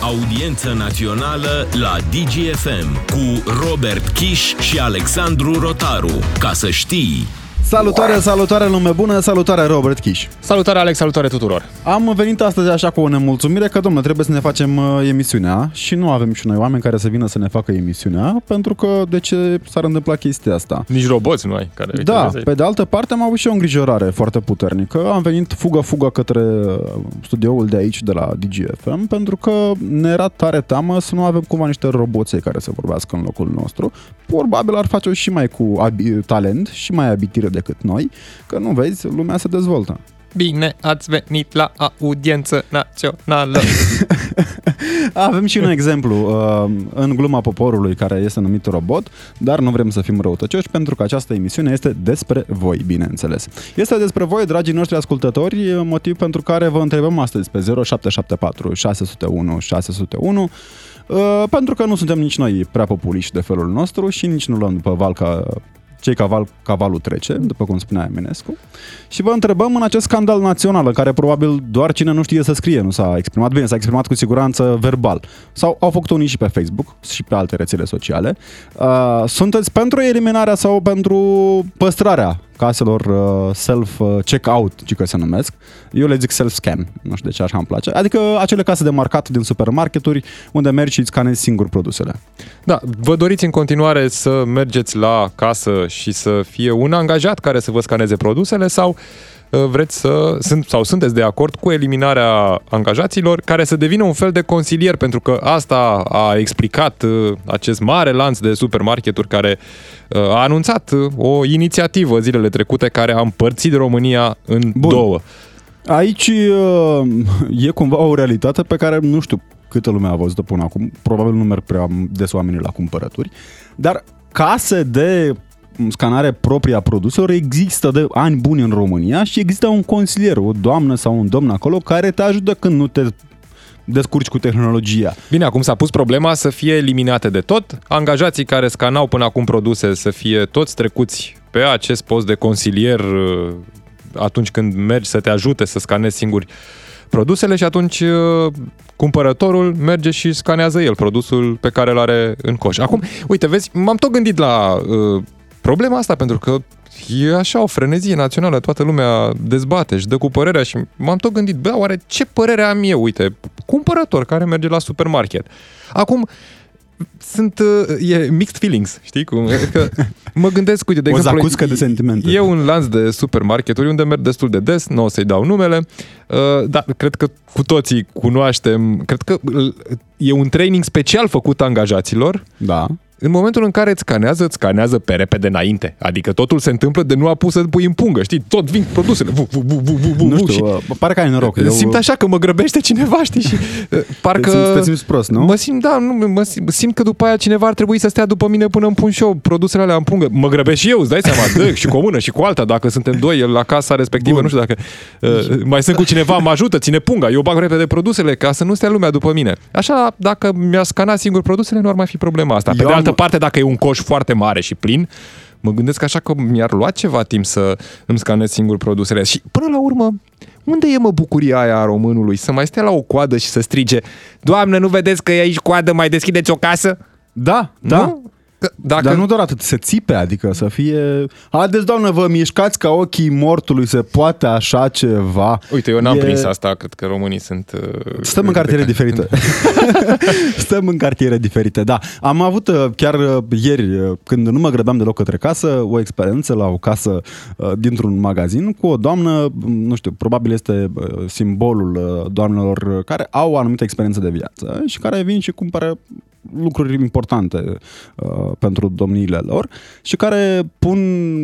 Audiență națională la DGFM cu Robert Kiș și Alexandru Rotaru. Ca să știi... Salutare, salutare lume bună, salutare Robert Kiș. Salutare Alex, salutare tuturor. Am venit astăzi așa cu o nemulțumire că, domnule, trebuie să ne facem uh, emisiunea și nu avem și noi oameni care să vină să ne facă emisiunea, pentru că de ce s-ar întâmpla chestia asta? Nici roboți nu ai care Da, pe de altă parte am avut și o îngrijorare foarte puternică. Am venit fugă-fugă către uh, studioul de aici, de la DGFM, pentru că ne era tare teamă să nu avem cumva niște roboței care să vorbească în locul nostru. Probabil ar face-o și mai cu abi- talent și mai abitire decât noi, că nu vezi, lumea se dezvoltă. Bine ați venit la audiență națională. Avem și un exemplu uh, în gluma poporului care este numit robot, dar nu vrem să fim răutăcioși pentru că această emisiune este despre voi, bineînțeles. Este despre voi, dragii noștri ascultători, motiv pentru care vă întrebăm astăzi pe 0774 601 601 Uh, pentru că nu suntem nici noi prea populiști de felul nostru și nici nu luăm după val ca cei caval, cavalul trece, după cum spunea Eminescu. Și vă întrebăm în acest scandal național, în care probabil doar cine nu știe să scrie nu s-a exprimat bine, s-a exprimat cu siguranță verbal. Sau au făcut unii și pe Facebook și pe alte rețele sociale. Uh, sunteți pentru eliminarea sau pentru păstrarea caselor uh, self-checkout, ce că se numesc. Eu le zic self-scan, nu știu de ce așa îmi place. Adică acele case de marcat din supermarketuri unde mergi și îți scanezi singur produsele. Da, vă doriți în continuare să mergeți la casă și să fie un angajat care să vă scaneze produsele sau uh, vreți să, sunt, sau sunteți de acord cu eliminarea angajaților care să devină un fel de consilier, pentru că asta a explicat uh, acest mare lanț de supermarketuri care uh, a anunțat o inițiativă zilele trecute care a împărțit România în Bun. două. Aici e cumva o realitate pe care nu știu câtă lume a văzut-o până acum. Probabil nu merg prea des oamenii la cumpărături. Dar case de scanare proprie a produselor există de ani buni în România și există un consilier, o doamnă sau un domn acolo care te ajută când nu te descurci cu tehnologia. Bine, acum s-a pus problema să fie eliminate de tot. Angajații care scanau până acum produse să fie toți trecuți pe acest post de consilier uh, atunci când mergi să te ajute să scanezi singuri produsele și atunci uh, cumpărătorul merge și scanează el produsul pe care îl are în coș. Acum, uite, vezi, m-am tot gândit la uh, problema asta pentru că e așa o frenezie națională, toată lumea dezbate și dă cu părerea și m-am tot gândit, bă, oare ce părere am eu, uite, cumpărător care merge la supermarket. Acum, sunt, uh, e mixed feelings, știi cum? Că mă gândesc, uite, de o exemplu... zacuscă de sentimente. E un lanț de supermarketuri unde merg destul de des, nu o să-i dau numele, uh, dar cred că cu toții cunoaștem, cred că uh, e un training special făcut angajaților Da. În momentul în care îți scanează, îți scanează pe repede înainte. Adică totul se întâmplă de nu a pus să pui în pungă, știi? Tot vin produsele. Vu, vu, vu, vu, vu, vu, Nu vu, știu, și uh, pare că ai noroc. Eu, simt așa că mă grăbește cineva, știi? Și uh, parcă... Te simți, te simți prost, nu? Mă simt, da, nu, mă simt, simt că după aia cineva ar trebui să stea după mine până îmi pun și eu produsele alea în pungă. Mă grăbesc și eu, îți dai seama, dă, și cu o mână și cu alta, dacă suntem doi la casa respectivă, Bun. nu știu dacă uh, mai sunt cu cineva, mă ajută, ține punga, eu bag repede produsele ca să nu stea lumea după mine. Așa, dacă mi-a scanat singur produsele, nu ar mai fi problema asta. Pe Eu de am- altă parte, dacă e un coș foarte mare și plin, mă gândesc așa că mi-ar lua ceva timp să îmi scanez singur produsele. Și până la urmă, unde e mă bucuria aia a românului? Să mai stea la o coadă și să strige Doamnă, nu vedeți că e aici coadă, mai deschideți o casă? Da, da. Nu? Că Dacă... Dar nu doar atât, să țipe, adică să fie... Haideți, doamnă, vă mișcați ca ochii mortului, se poate așa ceva. Uite, eu n-am E- prins asta, cred că românii sunt... uh, Stăm în cartiere diferite. Stăm în cartiere diferite, da. Am avut uh, chiar uh, ieri, uh, când nu mă grăbeam deloc către casă, o experiență la o casă uh, dintr-un magazin cu o doamnă, nu știu, probabil este uh, simbolul uh, doamnelor care au o anumită experiență de viață și care vin și cumpără lucruri importante uh, pentru domniile lor și care pun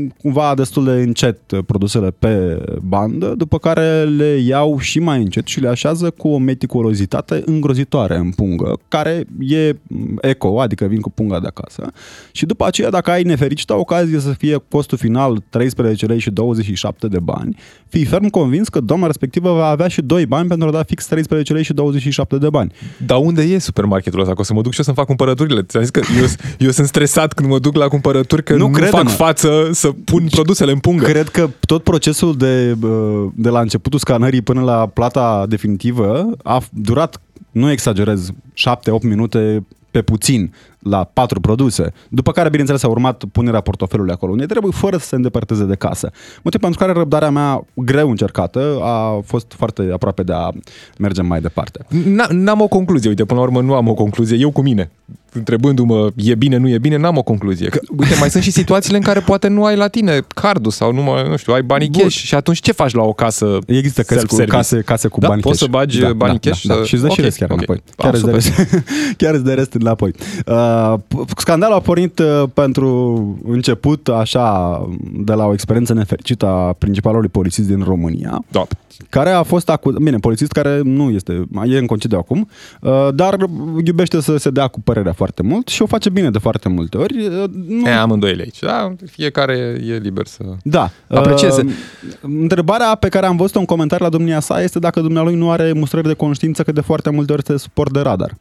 cumva destul de încet uh, produsele pe bandă, după care le iau și mai încet și le așează cu o meticulozitate îngrozitoare în pungă, care e mm, eco, adică vin cu punga de acasă. Și după aceea, dacă ai nefericită ocazie să fie costul final 13 lei și 27 de bani, fii ferm convins că doamna respectivă va avea și 2 bani pentru a da fix 13 lei și 27 de bani. Dar unde e supermarketul ăsta? Că o să mă duc și eu să-mi fac cumpărăturile. Ți-am zis că eu, eu sunt stresat când mă duc la cumpărături că Nu, nu, nu crede-mă. fac față să pun produsele în pungă. Cred că tot procesul de, uh, de la începutul scanării până la plata definitivă a durat nu exagerez, 7-8 minute pe puțin la patru produse, după care, bineînțeles, a urmat punerea portofelului acolo unde trebuie, fără să se îndepărteze de casă. Motiv pentru care răbdarea mea, greu încercată, a fost foarte aproape de a merge mai departe. N-am o concluzie, uite, până la urmă nu am o concluzie, eu cu mine, întrebându-mă e bine, nu e bine, n-am o concluzie. Că, uite, mai sunt și situațiile în care poate nu ai la tine cardul sau nu, mai, nu știu, ai banii cash și atunci ce faci la o casă Există case cu, case, case cu da, bani poți cash. să bagi da, banii da, cash? Da, da. Și îți dă okay, și rest chiar okay. înapoi. Ah, Chiar, îți dă rest, chiar îți dă rest înapoi. Uh, scandalul a pornit uh, pentru început așa de la o experiență nefericită a principalului polițist din România, da. care a fost acuzat, bine, polițist care nu este, e în concediu acum, uh, dar iubește să se dea cu părerea foarte mult și o face bine de foarte multe ori. Uh, Nu... E, amândoi aici, da? Fiecare e liber să da. aprecieze. Uh, întrebarea pe care am văzut-o în comentarii la domnia sa este dacă dumnealui nu are mustrări de conștiință că de foarte multe ori este suport de radar.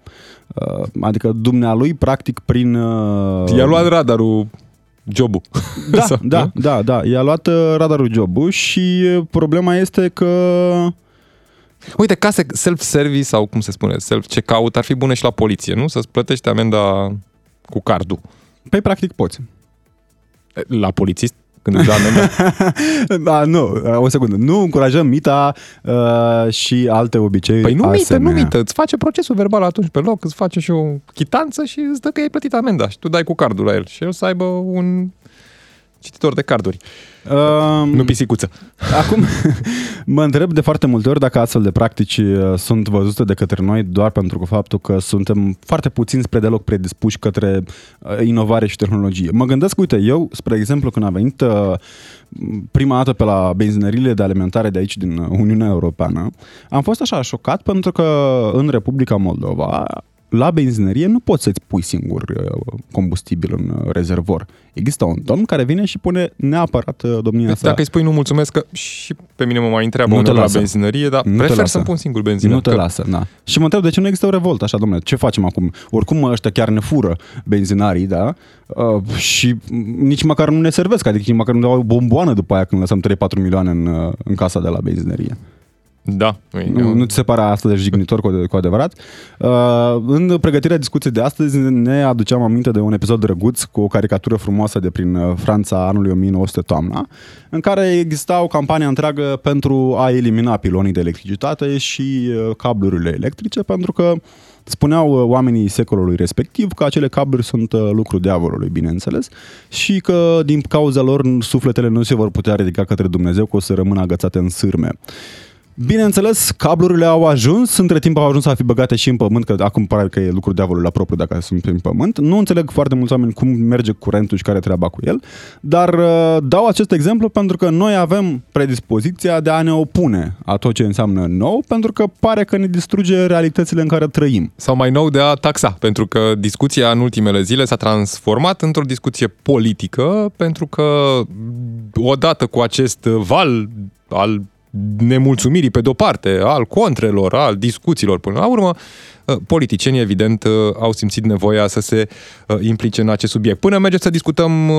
Uh, adică dumnealui, practic, prin... Uh, I-a luat radarul jobul. Da, Sau, da, nu? da, da. I-a luat uh, radarul jobul și problema este că... Uite, case self-service sau cum se spune, self-checkout ar fi bune și la poliție, nu? Să-ți plătești amenda cu cardul. Păi, practic, poți. La polițist? Când îți dă amenda? da, nu, o secundă. Nu încurajăm mita uh, și alte obiceiuri Păi nu mită, asemenea. nu mită. Îți face procesul verbal atunci pe loc, îți face și o chitanță și îți dă că ai plătit amenda și tu dai cu cardul la el și el să aibă un cititor de carduri. Um, nu pisicuță. Acum, mă întreb de foarte multe ori dacă astfel de practici uh, sunt văzute de către noi doar pentru că faptul că suntem foarte puțin spre deloc predispuși către uh, inovare și tehnologie. Mă gândesc, uite, eu, spre exemplu, când am venit uh, prima dată pe la benzinările de alimentare de aici din Uniunea Europeană, am fost așa șocat pentru că în Republica Moldova la benzinărie nu poți să-ți pui singur combustibil în rezervor. Există un domn care vine și pune neapărat domnia deci sa. Dacă îi spui nu mulțumesc, că și pe mine mă mai întreabă nu la benzinărie, dar nu prefer să-mi pun singur benzină. Nu te că... lasă, da. Și mă întreb de ce nu există o revoltă așa, domnule, ce facem acum? Oricum ăștia chiar ne fură benzinarii, da? Uh, și nici măcar nu ne servesc, adică nici măcar nu dau o bomboană după aia când lăsăm 3-4 milioane în, în casa de la benzinărie. Da. Nu, nu ți se pare asta de jignitor cu, cu adevărat? Uh, în pregătirea discuției de astăzi ne aduceam aminte de un episod drăguț cu o caricatură frumoasă de prin Franța anului 1900 toamna, în care exista o campanie întreagă pentru a elimina pilonii de electricitate și uh, cablurile electrice, pentru că spuneau oamenii secolului respectiv că acele cabluri sunt uh, lucru diavolului, bineînțeles, și că din cauza lor sufletele nu se vor putea ridica către Dumnezeu, că o să rămână agățate în sârme. Bineînțeles, cablurile au ajuns, între timp au ajuns să fi băgate și în pământ, că acum pare că e lucru diavolului la propriu dacă sunt în pământ. Nu înțeleg foarte mulți oameni cum merge curentul și care e treaba cu el, dar uh, dau acest exemplu pentru că noi avem predispoziția de a ne opune a tot ce înseamnă nou, pentru că pare că ne distruge realitățile în care trăim. Sau mai nou de a taxa, pentru că discuția în ultimele zile s-a transformat într-o discuție politică, pentru că odată cu acest val al nemulțumirii pe de-o parte, al contrelor, al discuțiilor până la urmă, politicienii, evident, au simțit nevoia să se implice în acest subiect. Până mergem să discutăm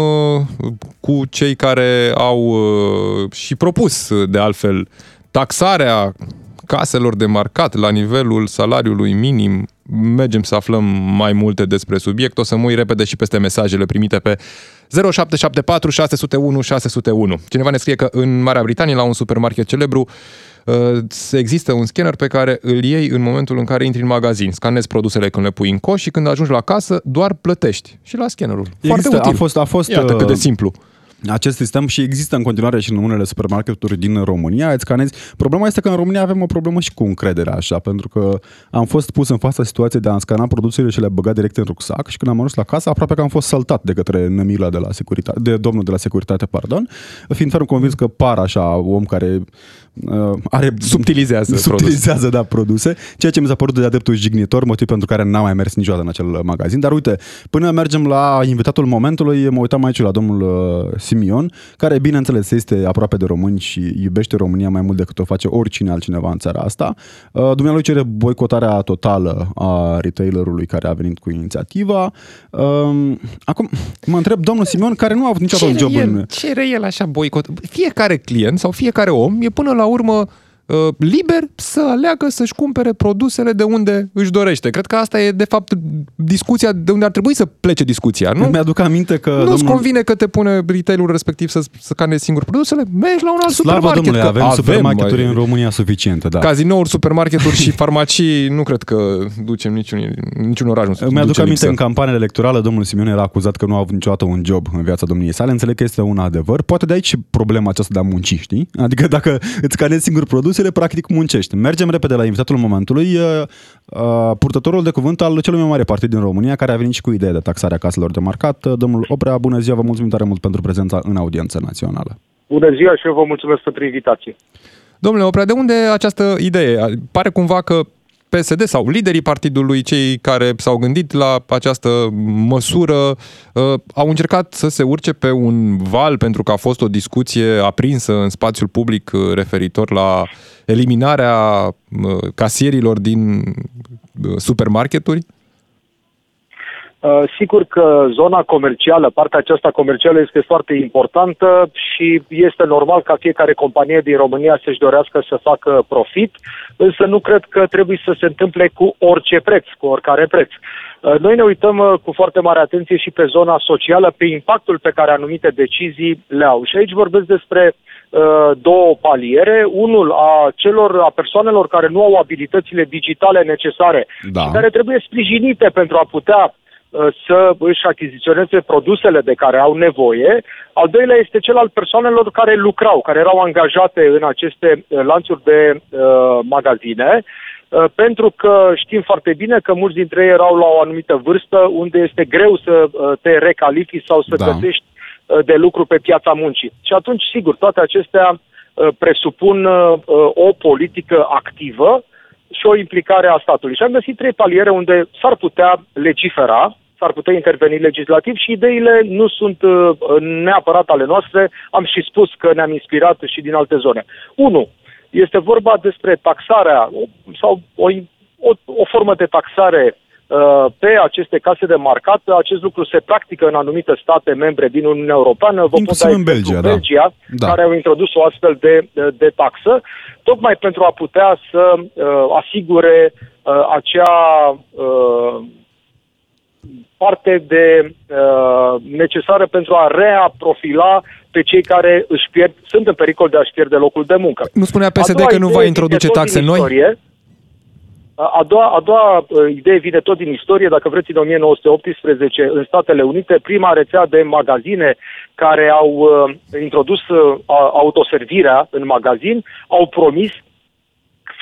cu cei care au și propus, de altfel, taxarea caselor de marcat la nivelul salariului minim, mergem să aflăm mai multe despre subiect. O să mă uit repede și peste mesajele primite pe 0774 601 601. Cineva ne scrie că în Marea Britanie, la un supermarket celebru, există un scanner pe care îl iei în momentul în care intri în magazin. Scanezi produsele când le pui în coș și când ajungi la casă, doar plătești. Și la scannerul. Foarte există, util. A fost, a fost, Iată cât de simplu acest sistem și există în continuare și în unele supermarketuri din România, îți scanezi. Problema este că în România avem o problemă și cu încrederea așa, pentru că am fost pus în fața situației de a scana produsele și le băga direct în rucsac și când am ajuns la casă, aproape că am fost saltat de către Nemila de la securitate, de domnul de la securitate, pardon, fiind ferm convins că par așa om care uh, are subtilizează, subtilizează da, produse, ceea ce mi s-a părut de adeptul jignitor, motiv pentru care n-am mai mers niciodată în acel magazin. Dar uite, până mergem la invitatul momentului, mă uitam aici la domnul uh, Simion, care, bineînțeles, este aproape de români și iubește România mai mult decât o face oricine altcineva în țara asta. Uh, Dumnealui cere boicotarea totală a retailerului care a venit cu inițiativa. Uh, acum, mă întreb, domnul Simion, care nu a avut niciodată un job el, în... Cere el așa boicot? Fiecare client sau fiecare om e până la urmă uh, liber să aleagă să-și cumpere produsele de unde își dorește. Cred că asta e, de fapt, discuția de unde ar trebui să plece discuția, nu? Mi-aduc aminte că... Nu-ți domnul... convine că te pune retailul respectiv să, să canezi singur produsele? Mergi la un alt Slavă supermarket. Domnului, că avem, supermarketuri mai- în România suficiente, da. Cazinouri, supermarketuri și farmacii, nu cred că ducem niciun, niciun oraș. Nu Îmi aduc duce aminte, lipsă. în campania electorală, domnul Simeon era acuzat că nu a avut niciodată un job în viața domniei sale. Înțeleg că este un adevăr. Poate de aici și problema aceasta de a munci, știi? Adică dacă îți canezi singur produsele, practic muncești. Mergem repede la invitatul momentului, uh, uh, purtătorul de cuvânt al celui mai mare partid din România, care a venit și cu ideea de taxare a caselor de marcat. Uh, Domnul Oprea, bună ziua, vă mulțumim tare mult pentru prezența în audiență națională. Bună ziua și eu vă mulțumesc pentru invitație. Domnule Oprea, de unde această idee? Pare cumva că PSD sau liderii partidului, cei care s-au gândit la această măsură, uh, au încercat să se urce pe un val pentru că a fost o discuție aprinsă în spațiul public uh, referitor la eliminarea uh, casierilor din uh, supermarketuri? Uh, Sigur că zona comercială, partea aceasta comercială este foarte importantă și este normal ca fiecare companie din România să-și dorească să facă profit, însă nu cred că trebuie să se întâmple cu orice preț, cu oricare preț. Uh, Noi ne uităm uh, cu foarte mare atenție și pe zona socială, pe impactul pe care anumite decizii le au. Și aici vorbesc despre uh, două paliere. Unul a celor, a persoanelor care nu au abilitățile digitale necesare Da. și care trebuie sprijinite pentru a putea uh, să își achiziționeze produsele de care au nevoie. Al doilea este cel al persoanelor care lucrau, care erau angajate în aceste uh, lanțuri de uh, magazine, uh, pentru că știm foarte bine că mulți dintre ei erau la o anumită vârstă unde este greu să uh, te recalifici sau să Da. găsești uh, de lucru pe piața muncii. Și atunci, sigur, toate acestea uh, presupun uh, uh, o politică activă și o implicare a statului. Și am găsit trei paliere unde s-ar putea legifera, s-ar putea interveni legislativ și ideile nu sunt uh, neapărat ale noastre. Am și spus că ne-am inspirat și din alte zone. Unu, este vorba despre taxarea o- sau o, o, o formă de taxare uh, pe aceste case de marcat. Acest lucru se practică în anumite state membre din Uniunea Europeană. Vă pot Inclusiv da în exemplu Belgia, da. Belgia Da. care au introdus o astfel de, de taxă, tocmai pentru a putea să uh, asigure uh, acea uh, parte de uh, necesară pentru a reaprofila pe cei care își pierd, sunt în pericol de a-și pierde locul de muncă. Nu spunea A PSD doua că nu idee va vine introduce tot taxe din noi? Istorie. A a doua, a doua uh, idee vine tot din istorie, dacă vreți, în 1918, în Statele Unite, prima rețea de magazine care au uh, introdus uh, a- autoservirea în magazin, au promis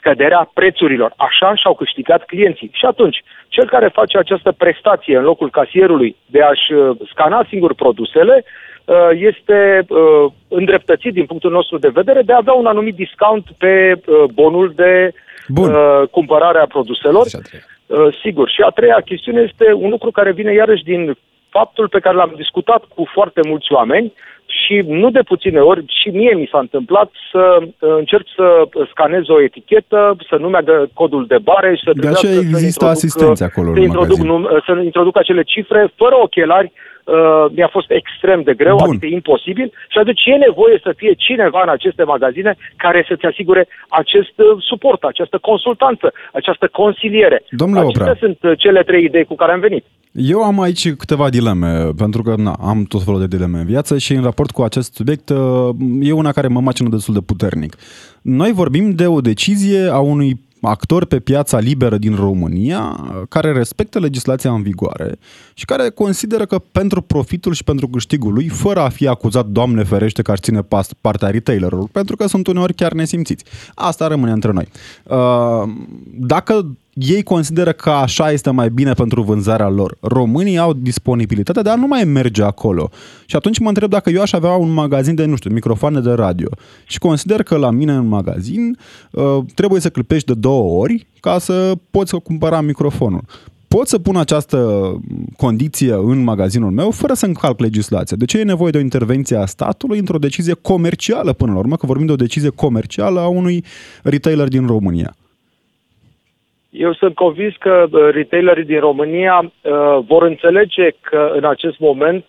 scăderea prețurilor. Așa și-au câștigat clienții. Și atunci, cel care face această prestație în locul casierului de a-și uh, scana singur produsele, uh, este uh, îndreptățit din punctul nostru de vedere de a avea un anumit discount pe uh, bonul de Bun. uh, cumpărare a produselor. Și a treia. Uh, sigur. Și a treia chestiune este un lucru care vine iarăși din faptul pe care l-am discutat cu foarte mulți oameni și nu de puține ori, și mie mi s-a întâmplat să uh, încerc să scanez o etichetă, să nu meargă codul de bare și să De trebuiască aceea să există introduc, asistenți acolo să în introduc, magazin. num- să introduc acele cifre fără ochelari, uh, mi-a fost extrem de greu, Bun. adică imposibil și atunci e nevoie să fie cineva în aceste magazine care să-ți asigure acest uh, suport, această consultanță, această consiliere. Domnule Acestea Oprea. sunt uh, cele trei idei cu care am venit. Eu am aici câteva dileme, pentru că na, am tot felul de dileme în viață și în raport cu acest subiect uh, e una care mă macină destul de puternic. Noi vorbim de o decizie a unui actor pe piața liberă din România care respectă legislația în vigoare și care consideră că pentru profitul și pentru câștigul lui, fără a fi acuzat, Doamne ferește, că aș ține pas- partea retailerilor, pentru că sunt uneori chiar nesimțiți. Asta rămâne între noi. Uh, Dacă ei consideră că așa este mai bine pentru vânzarea lor. Românii au disponibilitatea de a nu mai merge acolo. Și atunci mă întreb dacă eu aș avea un magazin de, nu știu, microfoane de radio și consider că la mine în magazin uh, trebuie să clipești de două ori ca să poți cumpăra microfonul. Pot să pun această condiție în magazinul meu fără să încalc legislația. De ce e nevoie de o intervenție a statului într-o decizie comercială până la urmă, că vorbim de o decizie comercială a unui retailer din România? Eu sunt convins că uh, retailerii din România uh, vor înțelege că în acest moment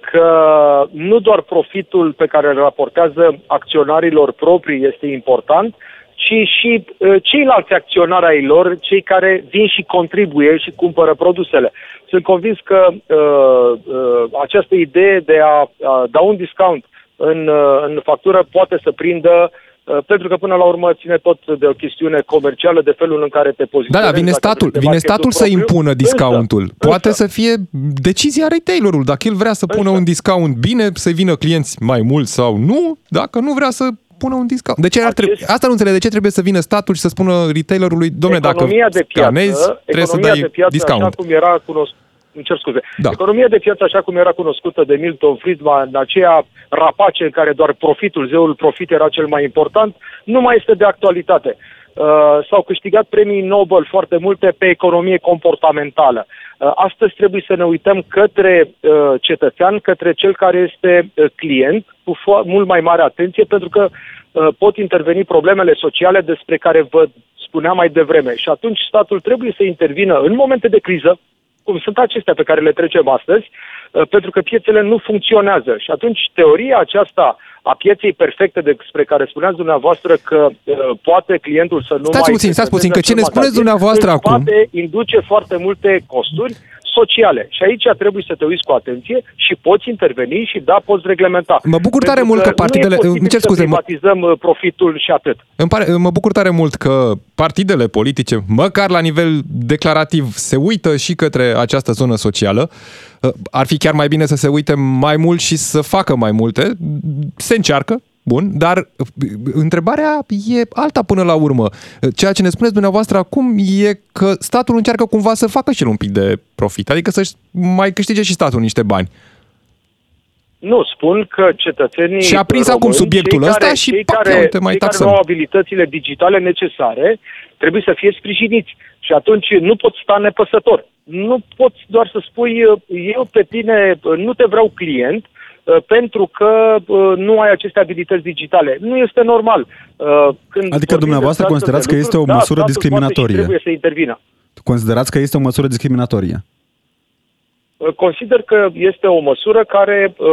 că nu doar profitul pe care îl raportează acționarilor proprii este important, ci și uh, ceilalți acționari ai lor, cei care vin și contribuie și cumpără produsele. Sunt convins că uh, uh, această idee de a, a da un discount în, uh, în factură poate să prindă uh, pentru că până la urmă ține tot de o chestiune comercială, de felul în care te poziționezi. Da, da, vine statul, vine statul să propriu. impună discountul. Însă, Poate însă, să fie decizia retailerului. Dacă el vrea să pună Însă. un discount, bine să vină clienți mai mulți sau nu. Dacă nu vrea să pună un discount. De ce ar Acest- trebui? Asta nu înțeleg. De ce trebuie să vină statul și să spună retailerului, domne, dacă economia de piață, scanezi, trebuie să economia dai de piață discount. așa cum era cunoscut îmi cer scuze. Da. Economia de piață, așa cum era cunoscută de Milton Friedman, în aceea rapace în care doar profitul, zeul profit era cel mai important, nu mai este de actualitate. Uh, s-au câștigat premii Nobel foarte multe pe economie comportamentală. Uh, astăzi trebuie să ne uităm către uh, cetățean, către cel care este uh, client, cu fo- mult mai mare atenție, pentru că uh, pot interveni problemele sociale despre care vă spuneam mai devreme. Și atunci statul trebuie să intervină în momente de criză, cum sunt acestea pe care le trecem astăzi, uh, pentru că piețele nu funcționează. Și atunci teoria aceasta a pieței perfecte despre care spuneați dumneavoastră că uh, poate clientul să nu Stați mai... puțin, stați se puțin, că ce ne prezinte în spuneți magazin, dumneavoastră îți acum- Poate induce foarte multe costuri sociale. Și aici trebuie să te uiți cu atenție și poți interveni și da, poți reglementa. Mă bucur tare Pentru mult că partidele- Nu e posibil îmi cer să scuze, mă- privatizăm uh, profitul și atât. Îmi pare, mă bucur tare mult că partidele politice, măcar la nivel declarativ, se uită și către această zonă socială. Ar fi chiar mai bine să se uite mai mult și să facă mai multe. Se încearcă, bun, dar întrebarea e alta până la urmă. Ceea ce ne spuneți dumneavoastră acum e că statul încearcă cumva să facă și el un pic de profit, adică să mai câștige și statul niște bani. Nu, spun că cetățenii Și a prins români, acum subiectul cei ăsta care, și cei pac, care, ia uite, mai cei care taxăm. nu au abilitățile digitale necesare trebuie să fie sprijiniți. Și atunci nu poți sta nepăsător. Nu poți doar să spui eu pe tine nu te vreau client uh, pentru că uh, nu ai aceste abilități digitale. Nu este normal. Uh, Când Adică vorbim dumneavoastră despre astfel considerați de că este o lucruri, măsură da, statul poate și discriminatorie? trebuie să intervină. Considerați că este o măsură discriminatorie? Consider că este o măsură care uh,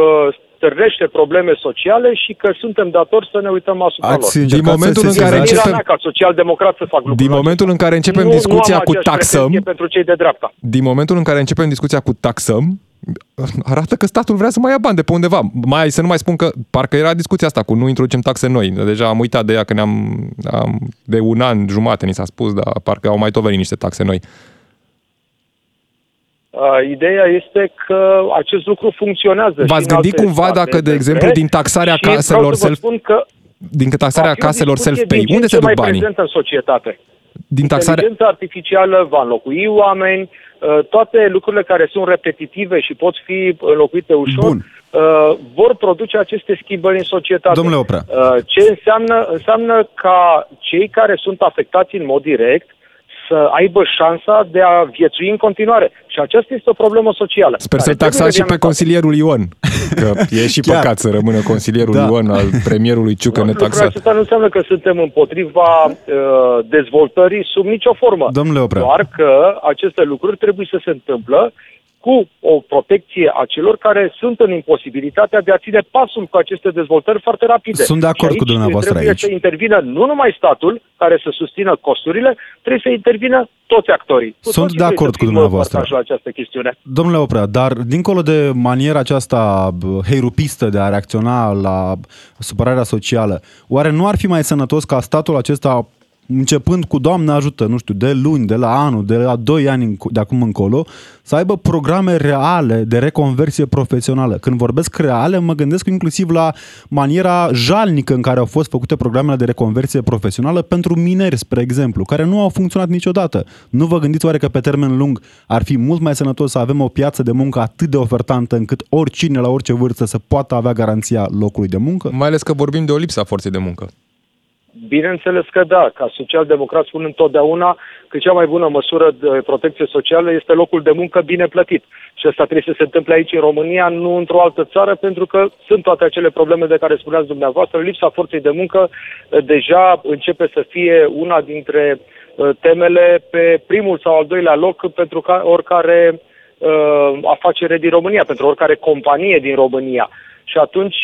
stârnește probleme sociale și că suntem datori să ne uităm asupra Ați lor. încercat momentul să în care sesizați- începem- Menirea mea ca social-democrat să fac lucrurile Din momentul în care începem nu, discuția nu am cu aceeași taxăm, pretenție pentru cei de dreapta. din momentul în care începem discuția cu taxăm, arată că statul vrea să mai ia bani de pe undeva. Mai să nu mai spun că parcă era discuția asta cu nu introducem taxe noi. Deja am uitat de ea că ne-am am, de un an jumate ni s-a spus, dar parcă au mai tot venit niște taxe noi. Uh, ideea este că acest lucru funcționează. și V-ați în gândit alte cumva state dacă, de membre exemplu, din taxarea și vreau caselor să vă self, spun că din taxarea va fi o caselor discuție self-pay, din ce unde în se ce duc mai banii? prezentă în societate. Din taxarea... Inteligența artificială va înlocui oameni, uh, toate lucrurile care sunt repetitive și pot fi înlocuite ușor, Bun. uh, vor produce aceste schimbări în societate. Domnule Oprea. Uh, Ce înseamnă? Înseamnă ca cei care sunt afectați în mod direct să aibă șansa de a viețui în continuare. Și aceasta este o problemă socială. Sper care să-l trebuie taxați și pe reglementată. consilierul Ion. Că e și Chiar. păcat să rămână consilierul Da. Ion al premierului Ciucă Lucrul netaxat. acesta nu înseamnă că suntem împotriva uh, dezvoltării sub nicio formă. Domnule Oprea. Doar că aceste lucruri trebuie să se întâmplă cu o protecție a celor care sunt în imposibilitatea de a ține pasul cu aceste dezvoltări foarte rapide. Sunt de acord Și cu dumneavoastră trebuie aici. să intervină nu numai statul care să susțină costurile, trebuie să intervină toți actorii. Cu Sunt toții de trebuie acord să cu fim dumneavoastră. părtași la această chestiune. Domnule Oprea, dar dincolo de maniera aceasta bă, heirupistă de a reacționa la supărarea socială, oare nu ar fi mai sănătos ca statul acesta, începând cu Doamne ajută, nu știu, de luni, de la anul, de la 2 ani înco- de acum încolo, să aibă programe reale de reconversie profesională. Când vorbesc reale, mă gândesc inclusiv la maniera jalnică în care au fost făcute programele de reconversie profesională pentru mineri, spre exemplu, care nu au funcționat niciodată. Nu vă gândiți oare că pe termen lung ar fi mult mai sănătos să avem o piață de muncă atât de ofertantă încât oricine la orice vârstă să poată avea garanția locului de muncă? Mai ales că vorbim de o lipsă a forței de muncă. Bineînțeles că da, ca social-democrat spun întotdeauna că cea mai bună măsură de protecție socială este locul de muncă bine plătit. Și asta trebuie să se întâmple aici în România, nu într-o altă țară, pentru că sunt toate acele probleme de care spuneați dumneavoastră. Lipsa forței de muncă eh, deja începe să fie una dintre eh, temele pe primul sau al doilea loc pentru ca oricare uh, afacere din România, pentru oricare companie din România. Și atunci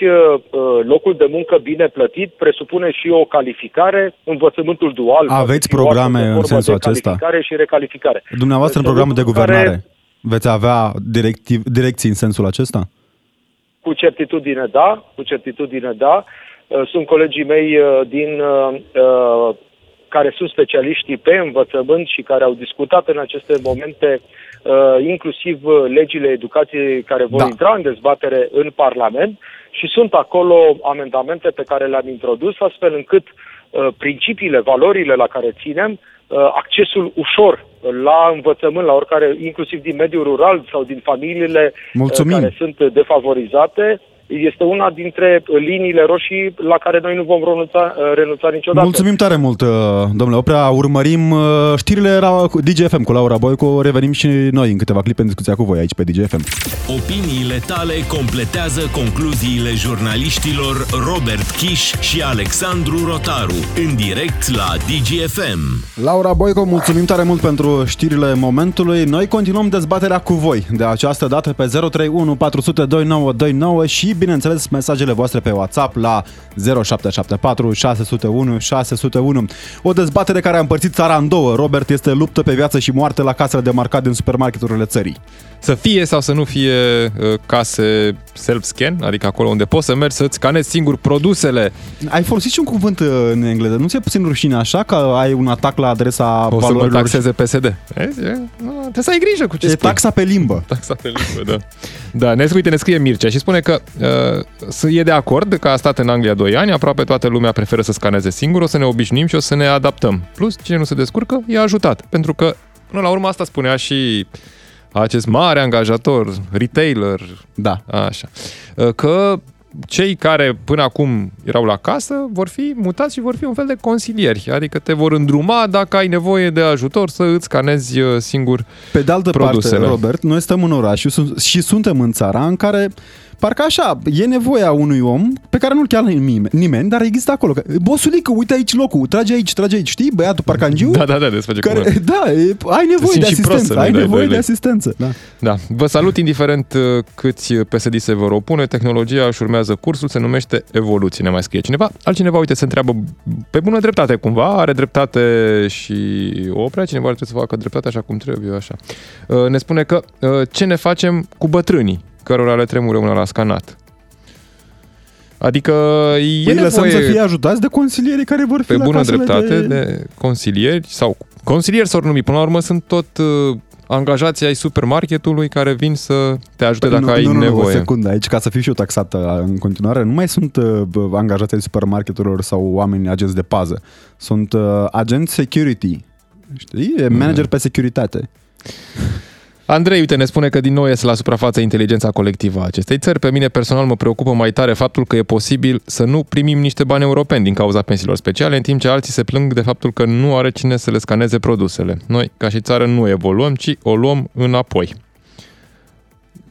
locul de muncă bine plătit presupune și o calificare, învățământul dual. Aveți programe în sensul de acesta? Calificare și recalificare. Dumneavoastră în programul de guvernare care... veți avea directiv, direcții în sensul acesta? Cu certitudine da, cu certitudine da. Sunt colegii mei din care sunt specialiștii pe învățământ și care au discutat în aceste momente uh, inclusiv uh, legile educației care vor da. intra în dezbatere în Parlament și sunt acolo amendamente pe care le-am introdus astfel încât uh, principiile, valorile la care ținem, accesul ușor la învățământ, la oricare, inclusiv din mediul rural sau din familiile Mulțumim. care sunt defavorizate, este una dintre liniile roșii la care noi nu vom renunța, renunța niciodată. Mulțumim tare mult, uh, domnule Oprea. Urmărim uh, știrile era DGFM cu Laura Boico. Revenim și noi în câteva clipe în discuția cu voi aici pe DGFM. Opiniile tale completează concluziile jurnaliștilor Robert Kiș și Alexandru Rotaru în direct la DGFM. Laura Boico, mulțumim tare mult pentru știrile momentului. Noi continuăm dezbaterea cu voi de această dată pe 031 400 2929 și bineînțeles, mesajele voastre pe WhatsApp la 0774 601 601. O dezbatere care a împărțit țara în două. Robert este luptă pe viață și moarte la casele de marcat din supermarketurile țării. Să fie sau să nu fie uh, case self-scan, adică acolo unde poți să mergi să-ți scanezi singur produsele. Ai folosit și un cuvânt uh, în engleză. Nu ți-e puțin rușine așa că ai un atac la adresa o valorilor? O să mă taxeze PSD. Vezi? Trebuie să ai grijă cu ce e spui. taxa pe limbă. Taxa pe limbă, da. Da, ne, uite, ne scrie Mircea și spune că uh, e de acord că a stat în Anglia 2 ani, aproape toată lumea preferă să scaneze singur, o să ne obișnuim și o să ne adaptăm. Plus, cine nu se descurcă, e ajutat. Pentru că, până la urmă, asta spunea și acest mare angajator, retailer, da. așa, uh, că cei care până acum erau la casă vor fi mutați și vor fi un fel de consilieri, adică te vor îndruma dacă ai nevoie de ajutor să îți scanezi uh, singur Pe de altă produsele. parte, Robert, noi stăm în oraș și suntem în țara în care Parcă așa, e nevoia unui om pe care nu-l cheamă nimeni, dar există acolo. Bosulică, uite aici locul, trage aici, trage aici, știi? Băiatul parcangiu? Da, da, da, desface care, Da, e, ai nevoie de asistență, ai nevoie de asistență. Da. da. Vă salut, indiferent uh, câți PSD se vor opune, tehnologia își urmează cursul, se numește evoluție, ne mai scrie cineva. Altcineva, uite, se întreabă pe bună dreptate cumva, are dreptate și oprea, cineva trebuie să facă dreptate așa cum trebuie, așa. Uh, ne spune că uh, ce ne facem cu bătrânii? Cărora le tremură una la scanat. Adică e păi nevoie... să fie ajutați de consilierii care vor fi Pe la bună dreptate de... de consilieri sau consilieri s-or numi. Până la urmă sunt tot uh, angajații ai supermarketului care vin să te ajute păi dacă nu, ai nu, nu, nevoie. o secundă, aici ca să fiu și eu taxată în continuare, nu mai sunt uh, angajații ai supermarketurilor sau oameni agenți de pază. Sunt uh, agenți security. Știi? E manager mm. pe securitate. Andrei, uite, ne spune că din nou este la suprafață inteligența colectivă a acestei țări. Pe mine personal mă preocupă mai tare faptul că e posibil să nu primim niște bani europeni din cauza pensiilor speciale, în timp ce alții se plâng de faptul că nu are cine să le scaneze produsele. Noi, ca și țară, nu evoluăm, ci o luăm înapoi.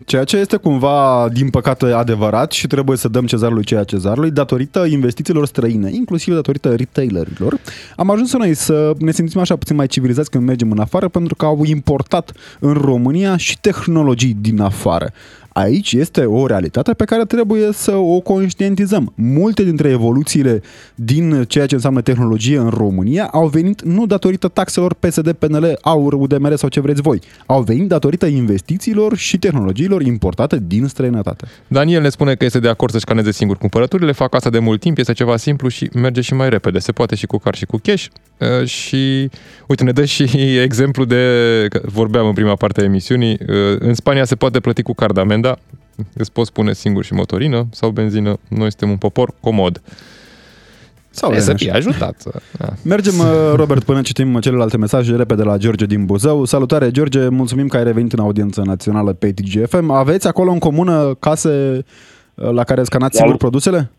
Ceea ce este cumva, din păcate, adevărat și trebuie să dăm cezarului ceea cezarului, datorită investițiilor străine, inclusiv datorită retailerilor, am ajuns noi să ne simțim așa puțin mai civilizați când mergem în afară, pentru că au importat în România și tehnologii din afară. Aici este o realitate pe care trebuie să o conștientizăm. Multe dintre evoluțiile din ceea ce înseamnă tehnologie în România au venit nu datorită taxelor PSD, PNL, AUR, UDMR sau ce vreți voi. Au venit datorită investițiilor și tehnologiilor importate din străinătate. Daniel ne spune că este de acord să-și caneze singur cumpărăturile, fac asta de mult timp, este ceva simplu și merge și mai repede. Se poate și cu car și cu cash. Uh, și uite, ne dă și exemplu de, vorbeam în prima parte a emisiunii, uh, în Spania se poate plăti cu card amenda, da, îți poți pune singur și motorină sau benzină. Noi suntem un popor comod. Sau e să fie ajutat. Da. Mergem, uh, Robert, până citim celelalte mesaje repede la George din Buzău. Salutare, George, mulțumim că ai revenit în audiență națională pe TGFM. Aveți acolo în comună case uh, la care scanați Salut. singur produsele?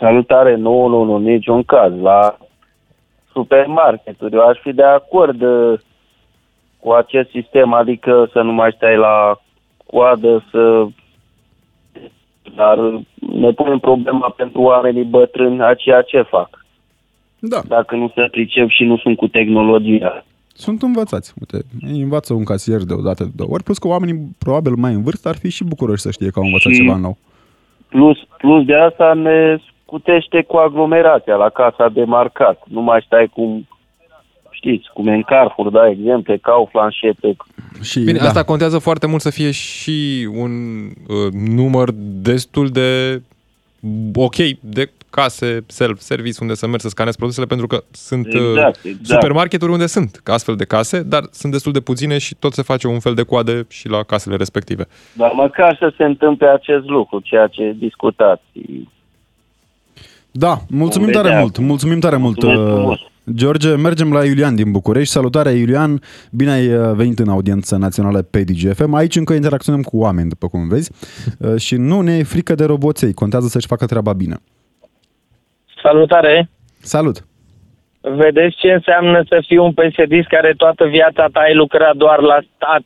Salutare, nu, nu, nu, niciun caz. La supermarketuri, eu aș fi de acord uh, cu acest sistem, adică să nu mai stai la coadă, să... Dar ne punem problema pentru oamenii bătrâni a ceea ce fac. Da. Dacă nu se pricep și nu sunt cu tehnologia. Sunt învățați. Uite, îi învață un casier de o dată de două ori, plus că oamenii probabil mai în vârstă ar fi și bucuroși să știe că au învățat și, ceva nou. plus, plus de asta ne scutește cu aglomerația la casa de marcat. Nu mai stai cu, știți, cum e în Carrefour, da, exemple, Kaufland, Șepe. Și, Bine, da. asta contează foarte mult să fie și un uh, număr destul de ok de case self-service unde să mergi să scanezi produsele pentru că sunt uh, Exact, exact. supermarketuri unde sunt astfel de case, dar sunt destul de puține și tot se face un fel de coade și la casele respective. Dar măcar să se întâmple acest lucru, ceea ce discutați. Da, mulțumim Vom tare vedea. mult, mulțumim tare mult. Mulțumesc uh, frumos. George, mergem la Iulian din București. Salutare, Iulian! Bine ai uh, venit în audiența națională pe DGFM. Aici încă interacționăm cu oameni, după cum vezi, uh, și nu ne e frică de roboței. Contează să-și facă treaba bine. Salutare! Salut! Vedeți ce înseamnă să fii un psd care toată viața ta ai lucrat doar la stat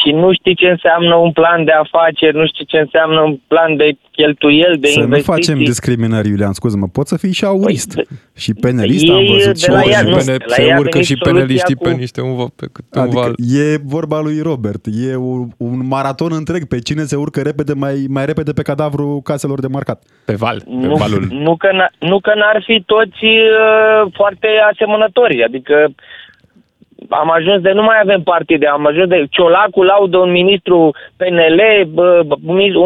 și nu știi ce înseamnă un plan de afaceri, nu știi ce înseamnă un plan de cheltuieli, de să nu investiții. facem discriminări, Iulian, scuză-mă. Poți să fii și aurist. Păi, și penelist am ei văzut. de și la orice. ea, nu, Pene- de la se ea a urcă venit și soluția peneliștii cu- pe niște un, val- pe câte un Adică val. e vorba lui Robert, e un, un maraton întreg pe cine se urcă repede mai, mai repede pe cadavru caselor de marcat. Pe val, pe Nu, valul. nu, că n- nu că n-ar fi toți uh, foarte asemănători, adică am ajuns de nu mai avem partide, am ajuns de Ciolacu laudă un ministru PNL, bă, bă,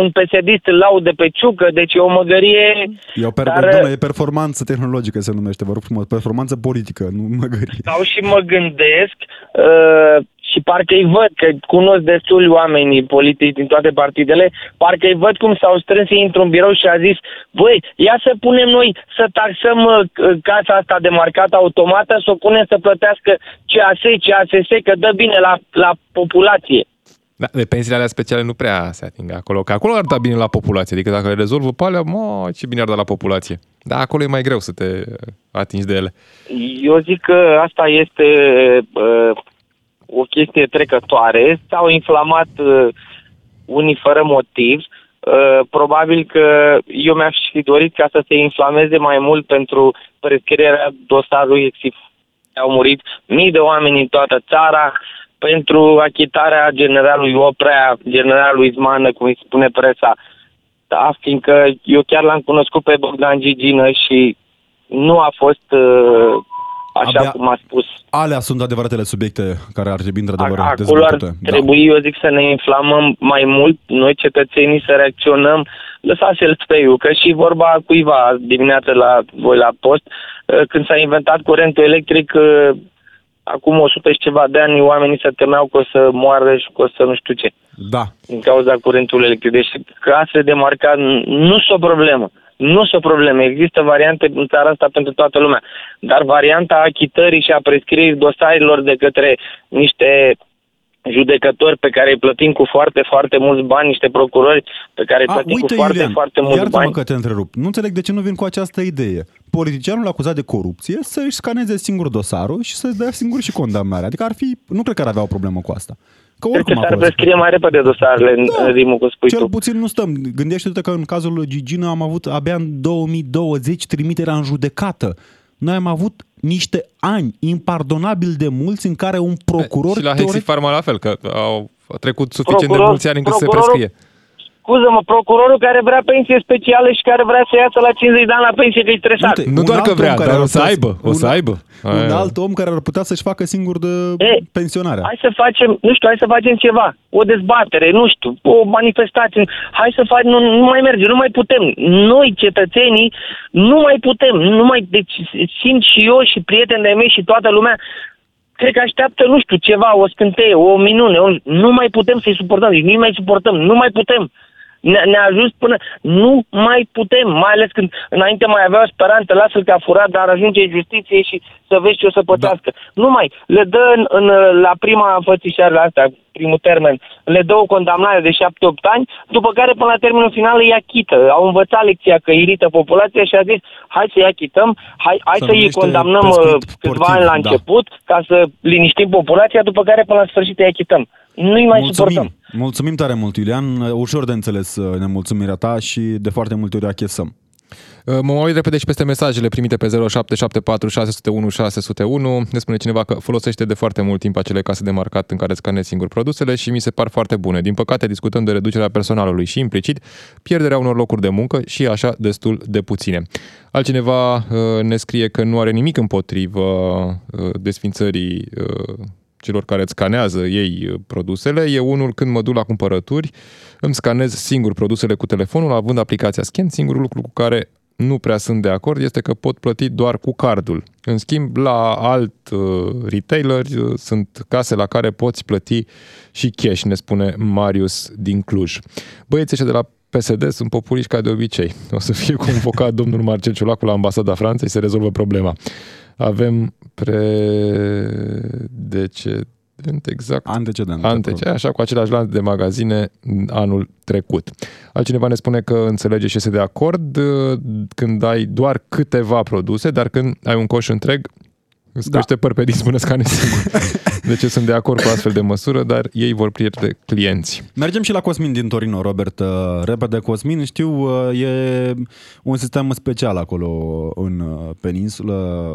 un psd îl laudă pe Ciucă, deci e o măgărie... E, o per- Dar- domnule, e performanță tehnologică se numește, vă rog frumos, performanță politică, nu măgărie. Stau și mă gândesc uh, și parcă îi văd, că cunosc destul oamenii politici din toate partidele, parcă îi văd cum s-au strâns ei într-un birou și a zis, băi, ia să punem noi să taxăm uh, casa asta de marcat automată, să o punem să plătească CAS, CASS, că dă bine la, la populație. Da, de pensiile alea speciale nu prea se ating acolo, că acolo ar da bine la populație, adică dacă le rezolvă pe alea, mă, ce bine ar da la populație. Dar acolo e mai greu să te uh, atingi de ele. Eu zic că asta este uh, o chestie trecătoare. S-au inflamat uh, unii fără motiv. Uh, probabil că eu mi-aș fi dorit ca să se inflameze mai mult pentru prescrierea dosarului Exif. Au murit mii de oameni în toată țara pentru achitarea generalului Oprea, generalului Zmană, cum îi spune presa. Da, fiindcă eu chiar l-am cunoscut pe Bogdan Gigină și nu a fost uh, așa Abia- cum a spus. Alea sunt adevăratele subiecte care ar trebui într-adevăr A- Acolo ar dezbătute. Da. trebui, eu zic, să ne inflamăm mai mult, noi cetățenii să reacționăm. Lăsați-l speiul, că și vorba cuiva dimineața la voi la post, uh, când s-a inventat curentul electric, uh, acum 100 și ceva de ani, oamenii se temeau că o să moară și că o să nu știu ce Da, din cauza curentului electric. Deci casele de marcat nu sunt o problemă. Nu sunt o problemă. Există variante în țara asta pentru toată lumea. Dar varianta achitării și a prescrierii dosarelor de către niște judecători pe care îi plătim cu foarte, foarte mulți bani, niște procurori pe care îi A, plătim uite, cu foarte, Iulian, foarte mulți iartă-mă bani. că te întrerup. Nu înțeleg de ce nu vin cu această idee. Politicianul acuzat de corupție să își scaneze singur dosarul și să-și dea singur și condamnarea. Adică ar fi, nu cred că ar avea o problemă cu asta. Că Cred că oricum s-ar acolo se prescrie mai repede dosarele în Da, în rimul cu spui Cel tu. puțin nu stăm. Gândește-te că în cazul lui Gigina am avut abia în 2020 trimiterea în judecată. Noi am avut niște ani impardonabil de mulți în care un procuror și la teoretic- Hexi Pharma la fel, că au trecut suficient de Procuror- mulți ani încât se procurorul- prescrie. Scuză-mă, procurorul care vrea pensie specială și care vrea să iasă la 50 de ani la pensie că e stresat. Uite, Nu un doar că alt om vrea, care dar ar o să putea aibă, o să un- aibă. Un Aia. alt om care ar putea să-și facă singur de Ei, pensionarea. Hai să facem, nu știu, hai să facem ceva. O dezbatere, nu știu, o manifestație. Hai să facem, nu, nu mai merge, nu mai putem. Noi, cetățenii, nu mai putem. Nu mai, deci simt și eu și prieteni de mei și toată lumea cred că așteaptă, nu știu, ceva, o scânteie, o minune. O, nu mai putem să-i suportăm, deci nu mai suportăm, nu mai putem. Ne, ne-a ajuns până nu mai putem, mai ales când înainte mai avea o speranță, lasă-l că a furat, dar ajunge în justiție și să vezi ce o să pățească. Da. Nu mai, le dă în, în, la prima înfățișare la asta, primul termen, le dă o condamnare de 7-8 ani, după care până la termenul final îi achită. Au învățat lecția că irită populația și a zis, hai să-i achităm, hai, hai Se să îi numește condamnăm pescuit uh, câțiva sportiv, ani la da. început, ca să liniștim populația, după care până la sfârșit îi achităm. Nu-i mai suportăm. Mulțumim. Mulțumim tare mult, Iulian. Ușor de înțeles uh, nemulțumirea ta și de foarte multe ori achesăm. Uh, Mă uit repede și peste mesajele primite pe 0774 601 601. Ne spune cineva că folosește de foarte mult timp acele case de marcat în care scanezi singur produsele și mi se par foarte bune. Din păcate discutăm de reducerea personalului și implicit pierderea unor locuri de muncă și așa destul de puține. Altcineva uh, ne scrie că nu are nimic împotrivă uh, desfințării uh, celor care îți scanează ei uh, produsele. E unul când mă duc la cumpărături, îmi scanez singur produsele cu telefonul, având aplicația Scan. Singurul lucru cu care nu prea sunt de acord este că pot plăti doar cu cardul. În schimb, la alt uh, retailer uh, sunt case la care poți plăti și cash, ne spune Marius din Cluj. Băieții ăștia de la PSD sunt populiști ca de obicei. O să fie convocat domnul Marcel Ciolacu la ambasada Franței, se rezolvă problema. Avem predecedent exact. Antecedent. Antece, așa, cu același lanț de magazine anul trecut. Altcineva ne spune că înțelege și este de acord uh, când ai doar câteva produse, dar când ai un coș întreg, îți Da. crește părpedism până scanezi singur. Deci eu sunt de acord cu astfel de măsură, dar ei vor pierde clienți. Mergem și la Cosmin din Torino, Robert. Uh, Repede, Cosmin, știu, uh, e un sistem special acolo în uh, peninsulă,